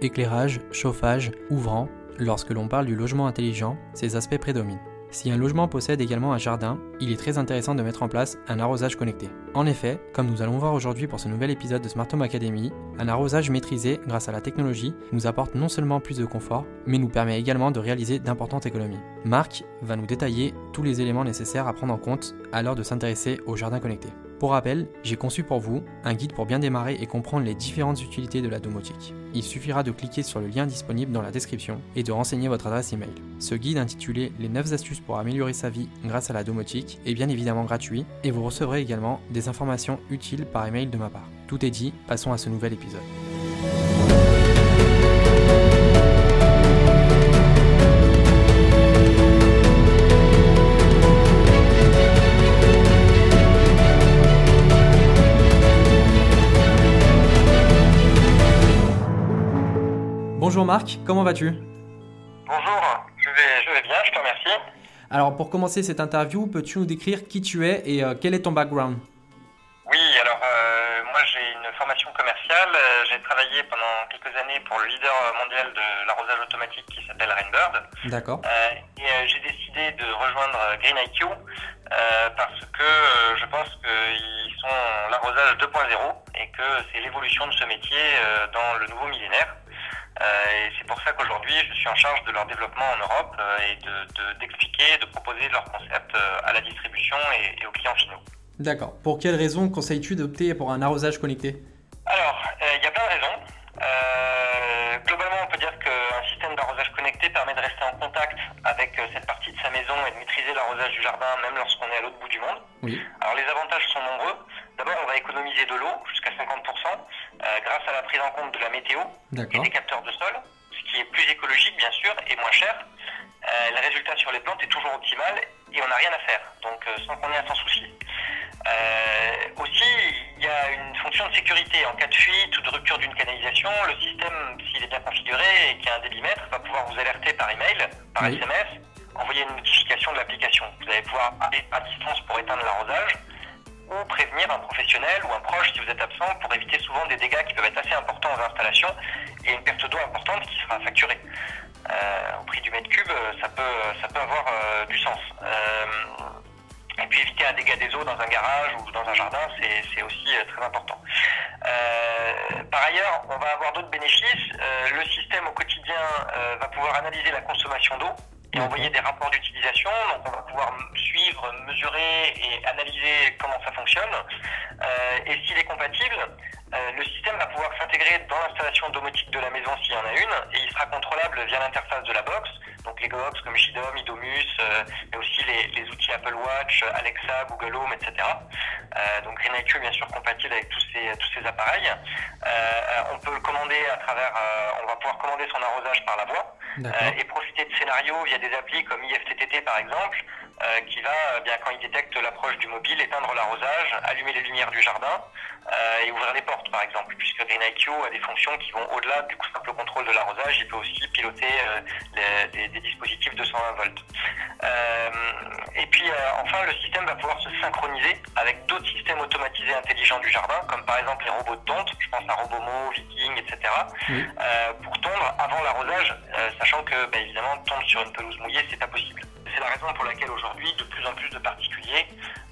éclairage, chauffage, ouvrant, lorsque l'on parle du logement intelligent, ces aspects prédominent. Si un logement possède également un jardin, il est très intéressant de mettre en place un arrosage connecté. En effet, comme nous allons voir aujourd'hui pour ce nouvel épisode de Smart Home Academy, un arrosage maîtrisé grâce à la technologie nous apporte non seulement plus de confort, mais nous permet également de réaliser d'importantes économies. Marc va nous détailler tous les éléments nécessaires à prendre en compte à l'heure de s'intéresser au jardin connecté. Pour rappel, j'ai conçu pour vous un guide pour bien démarrer et comprendre les différentes utilités de la domotique. Il suffira de cliquer sur le lien disponible dans la description et de renseigner votre adresse email. Ce guide intitulé Les 9 astuces pour améliorer sa vie grâce à la domotique est bien évidemment gratuit et vous recevrez également des informations utiles par email de ma part. Tout est dit, passons à ce nouvel épisode. Bonjour Marc, comment vas-tu? Bonjour, je vais, je vais bien, je te remercie. Alors pour commencer cette interview, peux-tu nous décrire qui tu es et euh, quel est ton background? Oui, alors euh, moi j'ai une formation commerciale. Euh, j'ai travaillé pendant quelques années pour le leader mondial de l'arrosage automatique qui s'appelle Rainbird. D'accord. Euh, et j'ai décidé de rejoindre Green IQ parce que je pense qu'ils sont l'arrosage 2.0 et que c'est l'évolution de ce métier dans le nouveau millénaire. Euh, et c'est pour ça qu'aujourd'hui, je suis en charge de leur développement en Europe euh, et de- de- d'expliquer, de, proposer leur concept euh, à la distribution et, et aux clients finaux. D'accord. Pour quelles raisons conseilles-tu d'opter pour un arrosage connecté? Alors, il y a plein de raisons. Euh, globalement, on peut dire qu'un système d'arrosage connecté permet de rester en contact avec cette partie de sa maison et de maîtriser l'arrosage du jardin, même lorsqu'on est à l'autre bout du monde. Oui. Alors, les avantages sont nombreux. Économiser de l'eau jusqu'à 50% euh, grâce à la prise en compte de la météo et des capteurs de sol, ce qui est plus écologique, bien sûr, et moins cher. Euh, le résultat sur les plantes est toujours optimal et on n'a rien à faire, donc euh, sans qu'on ait à s'en soucier. Euh, aussi, il y a une fonction de sécurité. En cas de fuite ou de rupture d'une canalisation, le système, s'il est bien configuré et qu'il y a un débitmètre, va pouvoir vous alerter par email, par Oui. SMS, envoyer une notification de l'application. Vous allez pouvoir appeler à distance pour éteindre l'arrosage ou prévenir un professionnel ou un proche si vous êtes absent pour éviter souvent des dégâts qui peuvent être assez importants aux installations et une perte d'eau importante qui sera facturée. Euh, au prix du mètre cube, euh, ça peut, ça peut avoir euh, du sens. Euh, et puis éviter un dégât des eaux dans un garage ou dans un jardin, c'est aussi euh, très important. Euh, par ailleurs, on va avoir d'autres bénéfices. Euh, le système au quotidien euh, va pouvoir analyser la consommation d'eau et envoyer des rapports d'utilisation. Donc on va pouvoir suivre, mesurer et analyser comment ça fonctionne. Euh, et s'il est compatible, euh, le système va pouvoir s'intégrer dans l'installation domotique de la maison s'il y en a une, et il sera contrôlable via l'interface de la box, donc les box comme JDOM, Idomus, euh, mais aussi les, les outils Apple Watch, Alexa, Google Home, etc. Euh, donc Green IQ est bien sûr compatible avec tous ces, tous ces appareils. Euh, on peut le commander à travers, euh, on va pouvoir commander son arrosage par la voix. Euh, et profiter de scénarios via des applis comme IFTTT par exemple, euh, qui va, euh, bien quand il détecte l'approche du mobile, éteindre l'arrosage, allumer les lumières du jardin euh, et ouvrir les portes par exemple, puisque Green IQ a des fonctions qui vont au-delà du simple contrôle de l'arrosage, il peut aussi piloter euh, les- des, des dispositifs de 120 volts. Euh, et puis euh, enfin, le système va pouvoir se synchroniser avec d'autres systèmes automatisés intelligents du jardin, comme par exemple les robots de tonte, je pense à Robomo, Viking, etc Oui. euh, pour tondre avant l'arrosage, euh, sachant que bah, évidemment tondre sur une pelouse mouillée c'est pas possible. C'est la raison pour laquelle aujourd'hui de plus en plus de particuliers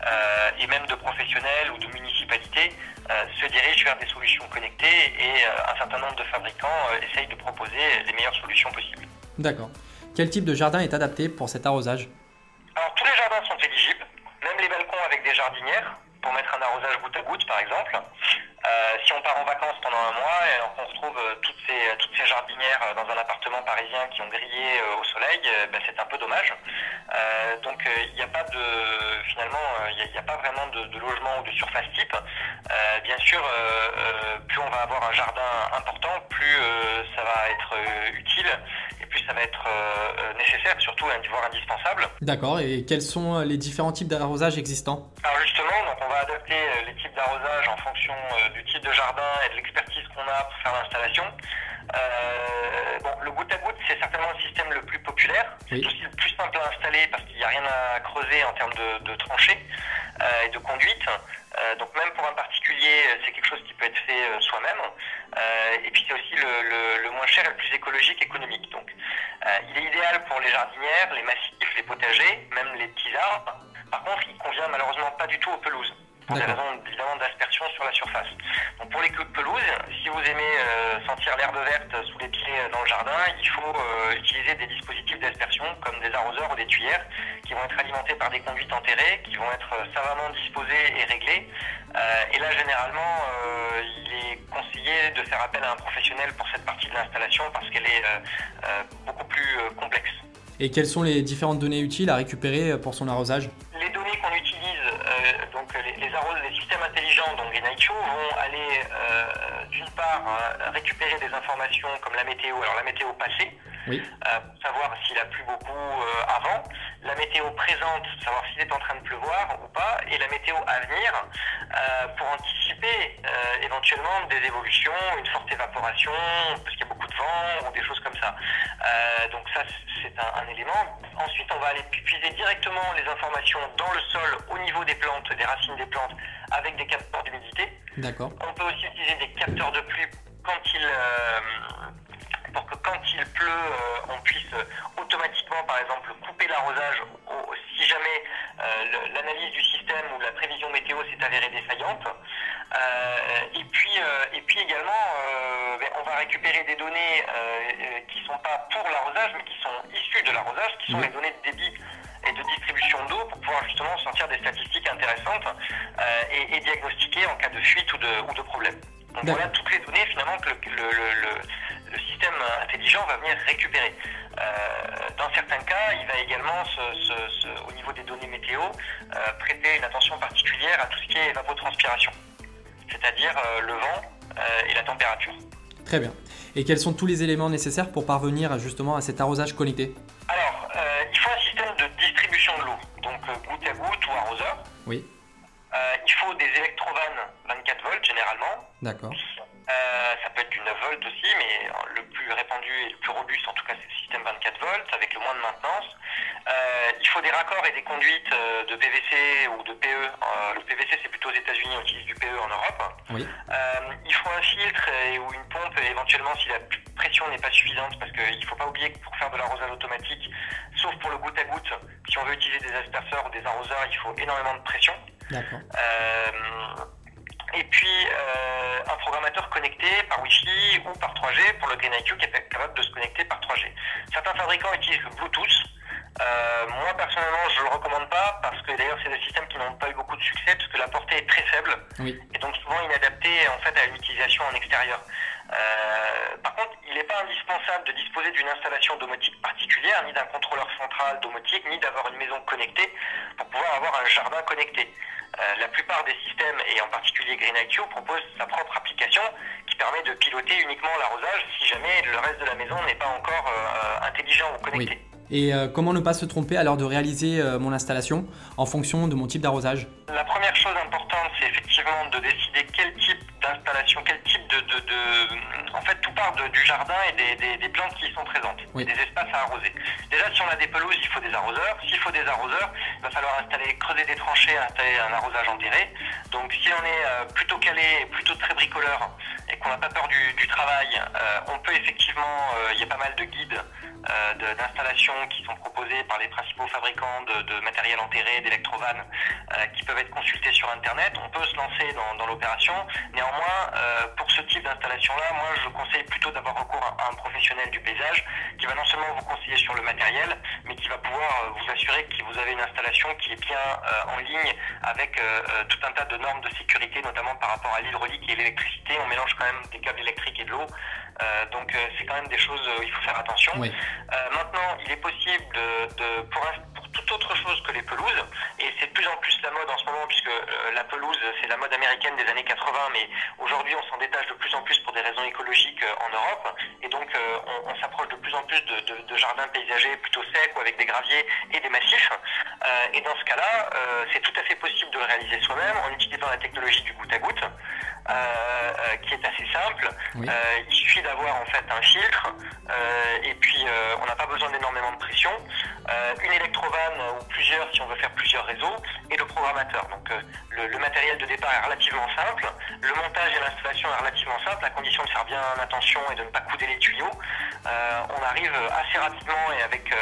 euh, et même de professionnels ou de municipalités euh, se dirigent vers des solutions connectées et euh, un certain nombre de fabricants essayent de proposer les meilleures solutions possibles. D'accord. Quel type de jardin est adapté pour cet arrosage? Alors tous les jardins sont éligibles, même les balcons avec des jardinières pour mettre un arrosage goutte à goutte par exemple. Euh, si on part en vacances pendant un mois et on retrouve euh, toutes ces, toutes ces jardinières euh, dans un appartement parisien qui ont grillé euh, au soleil, euh, ben, c'est un peu dommage. Euh, donc euh, il n'y a pas de finalement euh, il n'y a, pas vraiment de, de logement ou de surface type. Euh, bien sûr, euh, euh, plus on va avoir un jardin important, plus euh, ça va être euh, utile et plus ça va être euh, euh, nécessaire, surtout voire indispensable. D'accord. Et quels sont euh, les différents types d'arrosage existants? Alors va adapter euh, les types d'arrosage en fonction euh, du type de jardin et de l'expertise qu'on a pour faire l'installation. Euh, bon, le goutte à goutte, c'est certainement le système le plus populaire. C'est aussi le plus simple à installer parce qu'il n'y a rien à creuser en termes de, de tranchées euh, et de conduite. Euh, donc même pour un particulier, c'est quelque chose qui peut être fait soi-même. et puis c'est aussi le, moins cher et le plus écologique économique. Donc il est idéal pour les jardinières, les massifs, les potagers, même les petits arbres. Par contre, il convient malheureusement pas du tout aux pelouses évidemment d'aspersion sur la surface. Donc pour les pelouses, si vous aimez euh, sentir l'herbe verte sous les pieds euh, dans le jardin, il faut euh, utiliser des dispositifs d'aspersion comme des arroseurs ou des tuyères qui vont être alimentés par des conduites enterrées, qui vont être savamment disposées et réglées. et là généralement, il est conseillé de faire appel à un professionnel pour cette partie de l'installation parce qu'elle est beaucoup plus complexe. Et quelles sont les différentes données utiles à récupérer pour son arrosage? Les, les, systèmes intelligents, donc les NICHO, vont aller euh, d'une part euh, récupérer des informations comme la météo, alors la météo passée, oui. Euh, pour savoir s'il a plu beaucoup avant, la météo présente, savoir s'il est en train de pleuvoir ou pas, et la météo à venir pour anticiper éventuellement des évolutions, une forte évaporation, parce qu'il y a beaucoup vent ou des choses comme ça. donc ça c'est un, un, élément. Ensuite on va aller puiser directement les informations dans le sol au niveau des plantes, des racines des plantes, avec des capteurs d'humidité. D'accord. On peut aussi utiliser des capteurs de pluie quand il, euh, pour que quand il pleut, euh, on puisse automatiquement, par exemple, couper l'arrosage si jamais euh, l'analyse du système ou la prévision météo s'est avérée défaillante. et, puis, et puis également, va récupérer des données qui ne sont pas pour l'arrosage, mais qui sont issues de l'arrosage, qui sont les données de débit et de distribution d'eau pour pouvoir justement sortir des statistiques intéressantes euh, et, diagnostiquer en cas de fuite ou de, ou de problème. Donc voilà toutes les données finalement que le, système intelligent va venir récupérer. Euh, dans certains cas, il va également, au niveau des données météo, euh, prêter une attention particulière à tout ce qui est évapotranspiration, c'est-à-dire le vent et la température. Très bien. Et quels sont tous les éléments nécessaires pour parvenir justement à cet arrosage connecté Alors, il faut un système de de l'eau, donc euh, goutte à goutte ou arroseur. Oui. Euh, il faut des électrovannes 24 volts généralement. D'accord. Euh, ça peut être du 9 volts aussi, mais le plus répandu et le plus robuste en tout cas c'est le système 24 volts avec le moins de maintenance. Il faut des raccords et des conduites de PVC ou de PE. le PVC c'est plutôt aux États-Unis, on utilise du PE en Europe. Oui. il faut un filtre et, ou une pompe éventuellement si la pression n'est pas suffisante parce qu'il ne faut pas oublier que pour faire de l'arrosage automatique, sauf pour le goutte à goutte, si on veut utiliser des asperceurs ou des arroseurs, il faut énormément de pression. D'accord. Euh, et puis euh, un programmateur connecté par Wi-Fi ou par 3G pour le Green IQ qui est capable de se connecter par 3G. Certains fabricants utilisent le Bluetooth. Euh, moi personnellement je ne le recommande pas parce que d'ailleurs c'est des systèmes qui n'ont pas eu beaucoup de succès parce que la portée est très faible et donc souvent inadapté en fait à une utilisation en extérieur. Euh, par contre, il n'est pas indispensable de disposer d'une installation domotique particulière, ni d'un contrôleur central domotique, ni d'avoir une maison connectée pour pouvoir avoir un jardin connecté. Euh, la plupart des systèmes, et en particulier GreenIQ, proposent sa propre application qui permet de piloter uniquement l'arrosage si jamais le reste de la maison n'est pas encore euh, intelligent ou connecté. Et comment ne pas se tromper à l'heure de réaliser mon installation en fonction de mon type d'arrosage? La première chose importante, c'est effectivement de décider quel type d'installation, quel type de, En fait, tout part du jardin et des, plantes qui y sont présentes, des espaces à arroser. Déjà, si on a des pelouses, il faut des arroseurs. S'il faut des arroseurs, il va falloir installer, creuser des tranchées, installer un arrosage enterré. Donc, si on est euh, plutôt calé, plutôt très bricoleur et qu'on n'a pas peur du, travail, euh, on peut effectivement, euh, il y a pas mal de guides d'installation qui sont proposés par les principaux fabricants de, matériel enterré, d'électrovannes, qui peuvent être consultés sur Internet. On peut se lancer dans, dans l'opération. Néanmoins, Néanmoins, euh, pour ce type d'installation-là, moi je conseille plutôt d'avoir recours à un professionnel du paysage qui va non seulement vous conseiller sur le matériel, mais qui va pouvoir euh, vous assurer que vous avez une installation qui est bien euh, en ligne avec tout un tas de normes de sécurité, notamment par rapport à l'hydraulique et l'électricité. On mélange quand même des câbles électriques et de l'eau. donc c'est quand même des choses où il faut faire attention. maintenant, il est possible de, pour, pour, toute autre chose que les pelouses, et c'est de plus en plus la mode en ce moment, puisque la pelouse, c'est la mode américaine des années 80, mais Aujourd'hui, on s'en détache de plus en plus pour des raisons écologiques euh, en Europe, et donc euh, on, s'approche de plus en plus de, jardins paysagers plutôt secs ou avec des graviers et des massifs. Euh, et dans ce cas-là, c'est tout à fait possible de le réaliser soi-même en utilisant la technologie du goutte à goutte. qui est assez simple. il suffit d'avoir en fait un filtre et puis on n'a pas besoin d'énormément de pression. Une électrovanne ou plusieurs si on veut faire plusieurs réseaux et le programmateur. Donc le, le, matériel de départ est relativement simple. Le montage et l'installation est relativement simple à condition de faire bien attention et de ne pas couder les tuyaux. on arrive assez rapidement et avec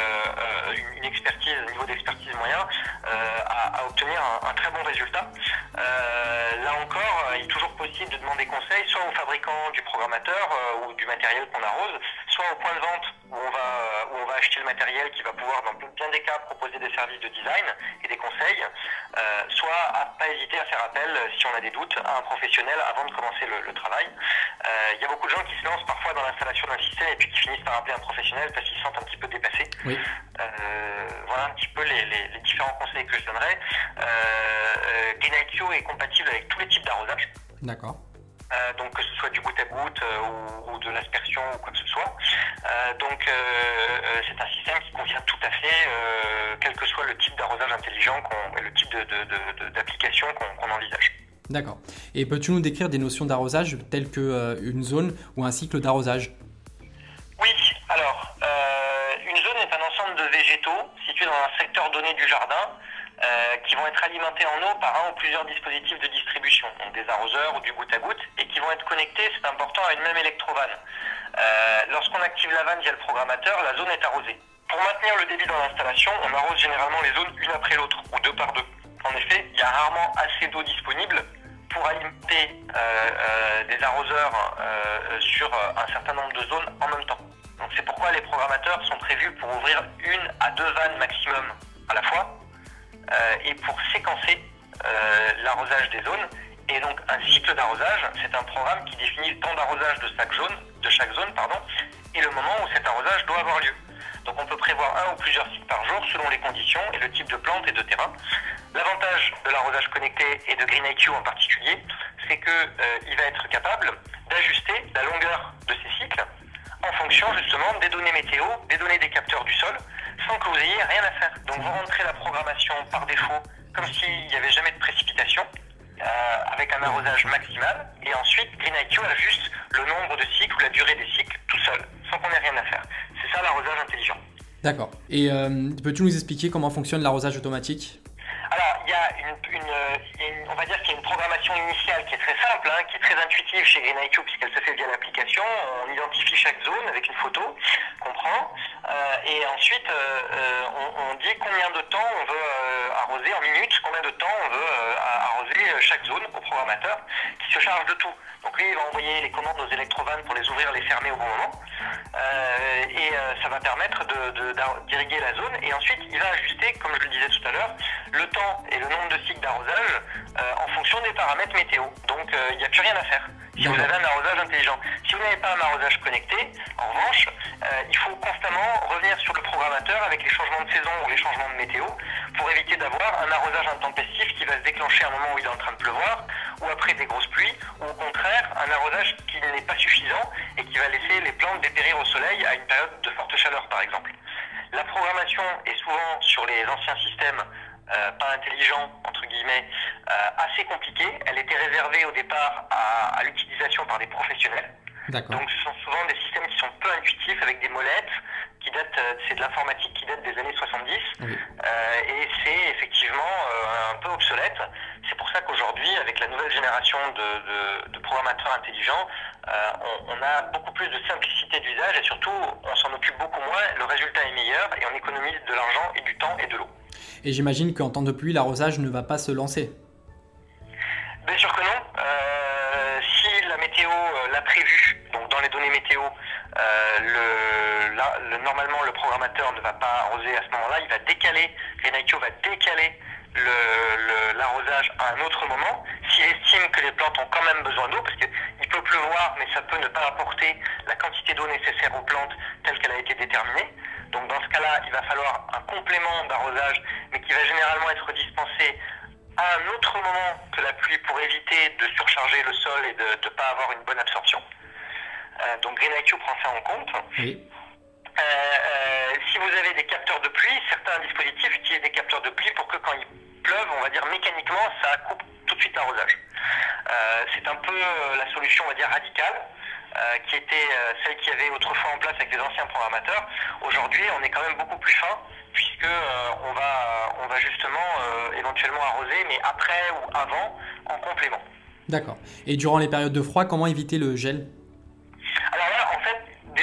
une, une expertise, un niveau d'expertise moyen, à, à, obtenir un, un, très bon résultat. Euh, là encore, il est toujours possible de demander conseil soit au fabricant du programmateur euh, ou du matériel qu'on arrose, soit au point de vente où on va, où on va acheter le matériel qui va pouvoir, dans bien des cas, proposer des services de design et des conseils, euh, soit à pas hésiter à faire appel, si on a des doutes, à un professionnel avant de commencer le, le travail. Il y a beaucoup de gens qui se lancent parfois dans l'installation d'un système et puis qui finissent par appeler un professionnel parce qu'ils se sentent un petit peu dépassés. Oui. voilà un petit peu les, les, les différents conseils que je donnerais. Green est compatible avec tous les types d'arrosage. D'accord. Euh, donc que ce soit du goutte à goutte euh, ou, ou, de l'aspersion ou quoi que ce soit. Euh, donc c'est un système qui convient tout à fait, quel que soit le type d'arrosage intelligent et le type d'application qu'on envisage. D'accord. Et peux-tu nous décrire des notions d'arrosage telles que une zone ou un cycle d'arrosage? Oui. Alors, une zone est un ensemble de végétaux situés dans un secteur donné du jardin qui vont être alimentés en eau par un ou plusieurs dispositifs de distribution, donc des arroseurs ou du goutte à goutte, et qui vont être connectés, c'est important, à une même électrovanne. Euh, Lorsqu'on active la vanne via le programmateur, la zone est arrosée. Pour maintenir le débit dans l'installation, on arrose généralement les zones une après l'autre, ou deux par deux. En effet, il y a rarement assez d'eau disponible pour alimenter euh, euh des arroseurs sur un certain nombre de zones en même temps. Donc c'est pourquoi les programmateurs sont prévus pour ouvrir une à deux vannes maximum à la fois, et pour séquencer l'arrosage des zones. Et donc un cycle d'arrosage, c'est un programme qui définit le temps d'arrosage de chaque zone, de chaque zone pardon, et le moment où cet arrosage doit avoir lieu. Donc on peut prévoir un ou plusieurs cycles par jour selon les conditions et le type de plante et de terrain. L'avantage de l'arrosage connecté et de GreenIQ en particulier, c'est qu'il euh, va être capable d'ajuster la longueur de ces cycles en fonction justement des données météo, des données des capteurs du sol, sans que vous ayez rien à faire. Donc vous rentrez la programmation par défaut comme s'il n'y avait jamais de précipitation, euh, avec un arrosage maximal, et ensuite GreenIQ ajuste le nombre de cycles ou la durée des cycles tout seul, sans qu'on ait rien à faire. C'est ça l'arrosage intelligent. D'accord. Et euh, peux-tu nous expliquer comment fonctionne l'arrosage automatique? Alors, il y a une, une, on va dire qu'il y a une programmation initiale qui est très simple, hein, qui est très intuitive chez GreenIQ puisqu'elle se fait via l'application. On identifie chaque zone avec une photo qu'on prend euh, et ensuite on, on, dit combien de temps on veut arroser en minutes, combien de temps on veut euh, arroser chaque zone au programmateur qui se charge de tout. Donc lui, il va envoyer les commandes aux électrovannes pour les ouvrir, les fermer au bon moment. et ça va permettre d'irriguer de, de, la zone et ensuite il va ajuster, comme je le disais tout à l'heure, le temps et le nombre de cycles d'arrosage euh, en fonction des paramètres météo. Donc il euh, n'y a plus rien à faire si vous avez un arrosage intelligent. Si vous n'avez pas un arrosage connecté, en revanche, euh, il faut constamment revenir sur le programmateur avec les changements de saison ou les changements de météo pour éviter d'avoir un arrosage intempestif qui va se déclencher à un moment où il est en train de pleuvoir ou après des grosses pluies ou au contraire un arrosage qui n'est pas suffisant et qui va laisser les plantes dépérir au soleil à une période de forte chaleur par exemple. La programmation est souvent sur les anciens systèmes euh, pas intelligent, entre guillemets, euh, assez compliquée. Elle était réservée au départ à, à l'utilisation par des professionnels. Donc ce sont souvent des systèmes qui sont peu intuitifs avec des molettes qui datent, euh, c'est de l'informatique qui date des années 70 oui. euh, et c'est effectivement euh, un peu obsolète. C'est pour ça qu'aujourd'hui, avec la nouvelle génération de, de, de programmateurs intelligents, euh, on, on, a beaucoup plus de simplicité d'usage et surtout on s'en occupe beaucoup moins, le résultat est meilleur et on économise de l'argent et du temps et de l'eau. Et j'imagine qu'en temps de pluie, l'arrosage ne va pas se lancer. Bien sûr arroser à ce moment-là, il va décaler, Renaicho va décaler l'arrosage à un autre moment, s'il estime que les plantes ont quand même besoin d'eau, parce qu'il peut pleuvoir, mais ça peut ne pas apporter la quantité d'eau nécessaire aux plantes telle qu'elle a été déterminée. Donc dans ce cas-là, il va falloir un complément d'arrosage, mais qui va généralement être dispensé à un autre moment que la pluie pour éviter de surcharger le sol et de ne pas avoir une bonne absorption. Euh, donc GreenIQ prend ça en compte. Dispositifs utilisent des capteurs de pluie pour que quand il pleuve, on va dire mécaniquement, ça coupe tout de suite l'arrosage. c'est un peu la solution, on va dire, radicale. qui était celle qu'il y avait autrefois en place avec les anciens programmateurs. Aujourd'hui, on est quand même beaucoup plus fin puisque on va on va justement éventuellement arroser, mais après ou avant en complément. D'accord. Et durant les périodes de froid, comment éviter le gel?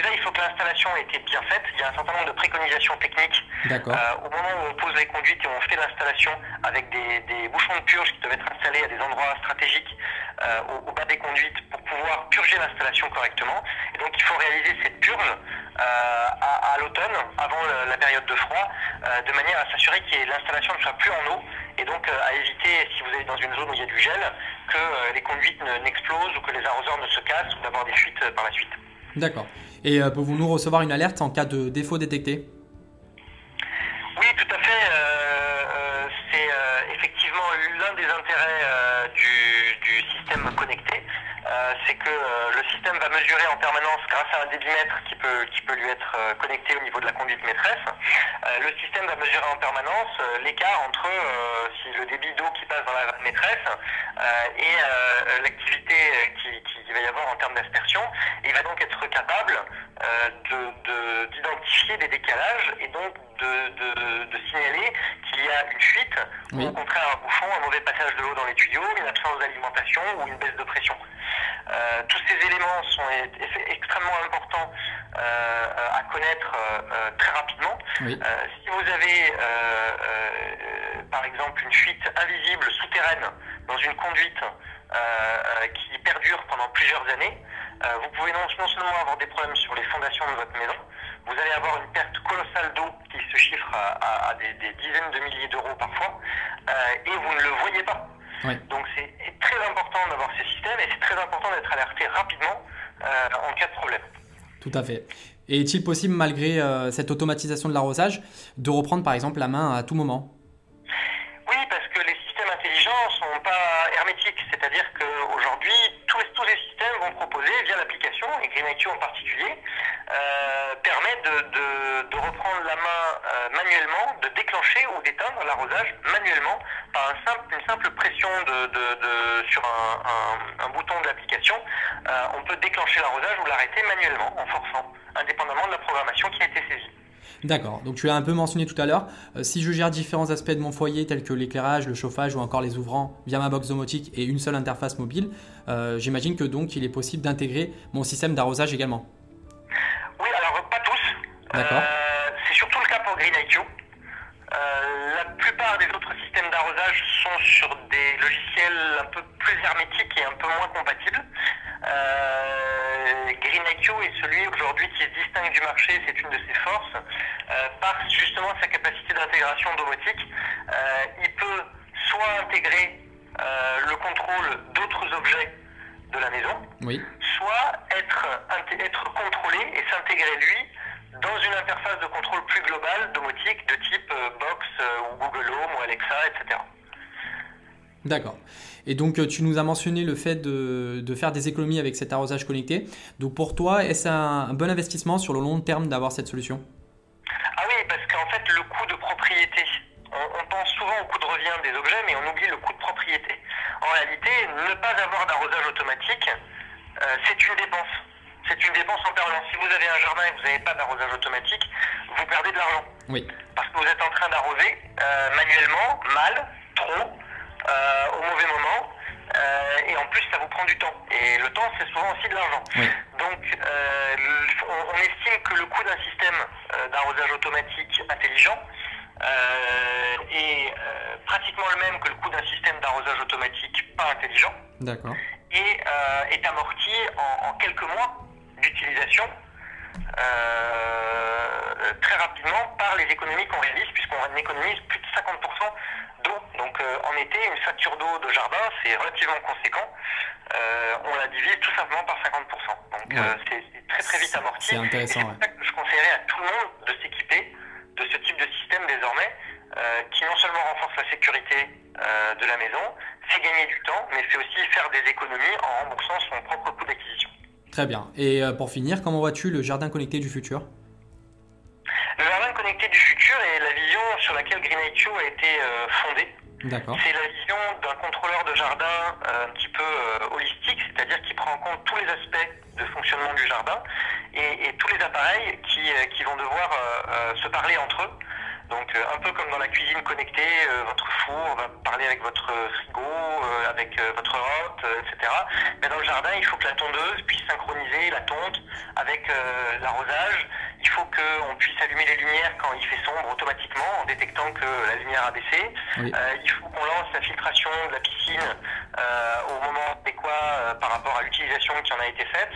Déjà, il faut que l'installation ait été bien faite. Il y a un certain nombre de préconisations techniques. D'accord. Euh, au moment où on pose les conduites et on fait l'installation avec des, bouchons de purge qui doivent être installés à des endroits stratégiques euh, au, bas des conduites pour pouvoir purger l'installation correctement. Et donc, il faut réaliser cette purge euh, à, l'automne, avant la période de froid, de manière à s'assurer que l'installation ne soit plus en eau et donc à éviter, si vous êtes dans une zone où il y a du gel, que les conduites n'explosent ou que les arroseurs ne se cassent ou d'avoir des fuites par la suite. D'accord. Et euh, pouvons-nous recevoir une alerte en cas de défaut détecté? Oui, tout à fait. c'est effectivement l'un des intérêts du, système connecté. c'est que le système va mesurer en permanence, grâce à un débitmètre qui peut, qui peut lui être connecté au niveau de la conduite maîtresse, le système va mesurer en permanence l'écart entre le débit d'eau qui passe dans la maîtresse euh, et euh, l'activité qui, va y avoir en termes d'aspersion. Il va donc être capable euh, d'identifier des décalages et donc de, signaler qu'il y a une fuite ou au contraire un bouchon, un mauvais passage de l'eau dans les tuyaux, une absence d'alimentation ou une baisse de pression. tous ces éléments sont extrêmement importants à connaître très rapidement. si vous avez par exemple une fuite invisible souterraine dans une conduite euh, euh, qui perdure pendant plusieurs années, euh, vous pouvez non, seulement avoir des problèmes sur les fondations de votre maison, vous allez avoir une perte colossale d'eau qui se chiffre à, des, dizaines de milliers d'euros parfois, et vous ne le voyez pas. Donc c'est très important d'avoir ces systèmes et c'est très important d'être alerté rapidement en cas de problème. Tout à fait. Et est-il possible, malgré cette automatisation de l'arrosage, de reprendre par exemple la main à tout moment C'est-à-dire qu'aujourd'hui, tous, tous, les systèmes vont proposer, via GreenIQ en particulier, euh, permet de, reprendre la main euh, manuellement, de déclencher ou d'éteindre l'arrosage manuellement par une simple pression de, sur un, bouton de l'application. Euh, on peut déclencher l'arrosage ou l'arrêter manuellement en forçant, indépendamment de la programmation qui a été saisie. D'accord, donc tu l'as un peu mentionné tout à l'heure. Euh, si je gère différents aspects de mon foyer tels que l'éclairage, le chauffage ou encore les ouvrants via ma box domotique et une seule interface mobile, euh, j'imagine que donc il est possible d'intégrer mon système d'arrosage également. Oui, alors pas tous. D'accord. Euh, c'est surtout le cas pour GreenIQ. la plupart des autres systèmes d'arrosage sont sur des logiciels un peu plus hermétiques et un peu moins compatibles. GreenIQ est celui aujourd'hui qui se distingue du marché, c'est une de ses forces, euh, par justement sa capacité d'intégration domotique. Euh, il peut soit intégrer euh, le contrôle d'autres objets de la maison, soit être, être contrôlé et s'intégrer lui dans une interface de contrôle plus globale domotique de type Box ou Google Home ou Alexa, etc. D'accord. Et donc, euh, tu nous as mentionné le fait de, faire des économies avec cet arrosage connecté. Donc, pour toi, est-ce un, bon investissement sur le long terme d'avoir cette solution? Ah oui, parce qu'en fait, le coût de propriété, on, pense souvent au coût de revient des objets, mais on oublie le coût de propriété. En réalité, ne pas avoir d'arrosage automatique, euh, c'est une dépense. C'est une dépense en permanence. Si vous avez un jardin et que vous n'avez pas d'arrosage automatique, vous perdez de l'argent. Oui. Parce que vous êtes en train d'arroser euh, manuellement, mal, trop, au mauvais moment. Euh, et en plus, ça vous prend du temps. Et le temps, c'est souvent aussi de l'argent. Donc, euh, on, estime que le coût d'un système d'arrosage automatique intelligent est pratiquement le même que le coût d'un système d'arrosage automatique pas intelligent. D'accord. Et est amorti en, quelques mois d'utilisation. très rapidement par les économies qu'on réalise, puisqu'on économise plus de 50% d'eau. Donc euh, en été, une facture d'eau de jardin, c'est relativement conséquent. Euh, on la divise tout simplement par 50%. Donc euh, c'est très très vite amorti. C'est intéressant. C'est pour ça que je conseillerais à tout le monde de s'équiper de ce type de système désormais, qui non seulement renforce la sécurité de la maison, fait gagner du temps, mais fait aussi faire des économies en remboursant son propre coût d'acquisition. Très bien. Et pour finir, comment vois-tu le jardin connecté du futur? Le jardin connecté du futur est la vision sur laquelle GreenIQ a été fondée. C'est la vision d'un contrôleur de jardin un petit peu holistique, c'est-à-dire qui prend en compte tous les aspects de fonctionnement du jardin et, tous les appareils qui, qui vont devoir se parler entre eux. Donc un peu comme dans la cuisine connectée, votre four va parler avec votre frigo, avec votre hôte, etc. Mais dans le jardin, il faut que la tondeuse puisse synchroniser la tonte avec l'arrosage. Il faut qu'on puisse allumer les lumières quand il fait sombre automatiquement en détectant que la lumière a baissé. il faut qu'on lance la filtration de la piscine au moment adéquat par rapport à l'utilisation qui en a été faite,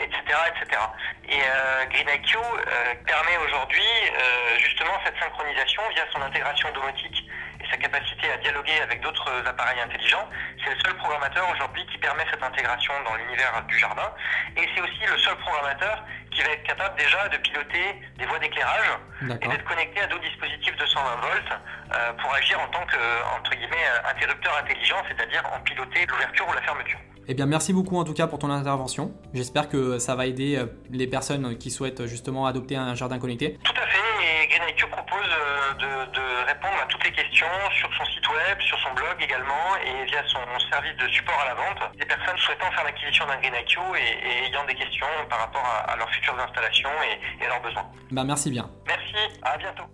etc., etc. Et Green IQ permet aujourd'hui justement cette synchronisation via son intégration domotique sa capacité à dialoguer avec d'autres appareils intelligents. C'est le seul programmateur aujourd'hui qui permet cette intégration dans l'univers du jardin. Et c'est aussi le seul programmateur qui va être capable déjà de piloter des voies d'éclairage et d'être connecté à d'autres dispositifs de 120 volts euh, pour agir en tant que entre guillemets interrupteur intelligent, c'est-à-dire en piloter l'ouverture ou la fermeture. Eh bien, merci beaucoup en tout cas pour ton intervention. J'espère que ça va aider euh, les personnes qui souhaitent justement adopter un jardin connecté. Tout à fait, et GreenIQ propose euh, de, répondre à toutes les questions sur son site web, sur son blog également, et via son service de support à la vente. Des personnes souhaitant faire l'acquisition d'un GreenIQ et, et, ayant des questions par rapport à, leurs futures installations et, et à leurs besoins. Ben, merci bien. Merci, à bientôt.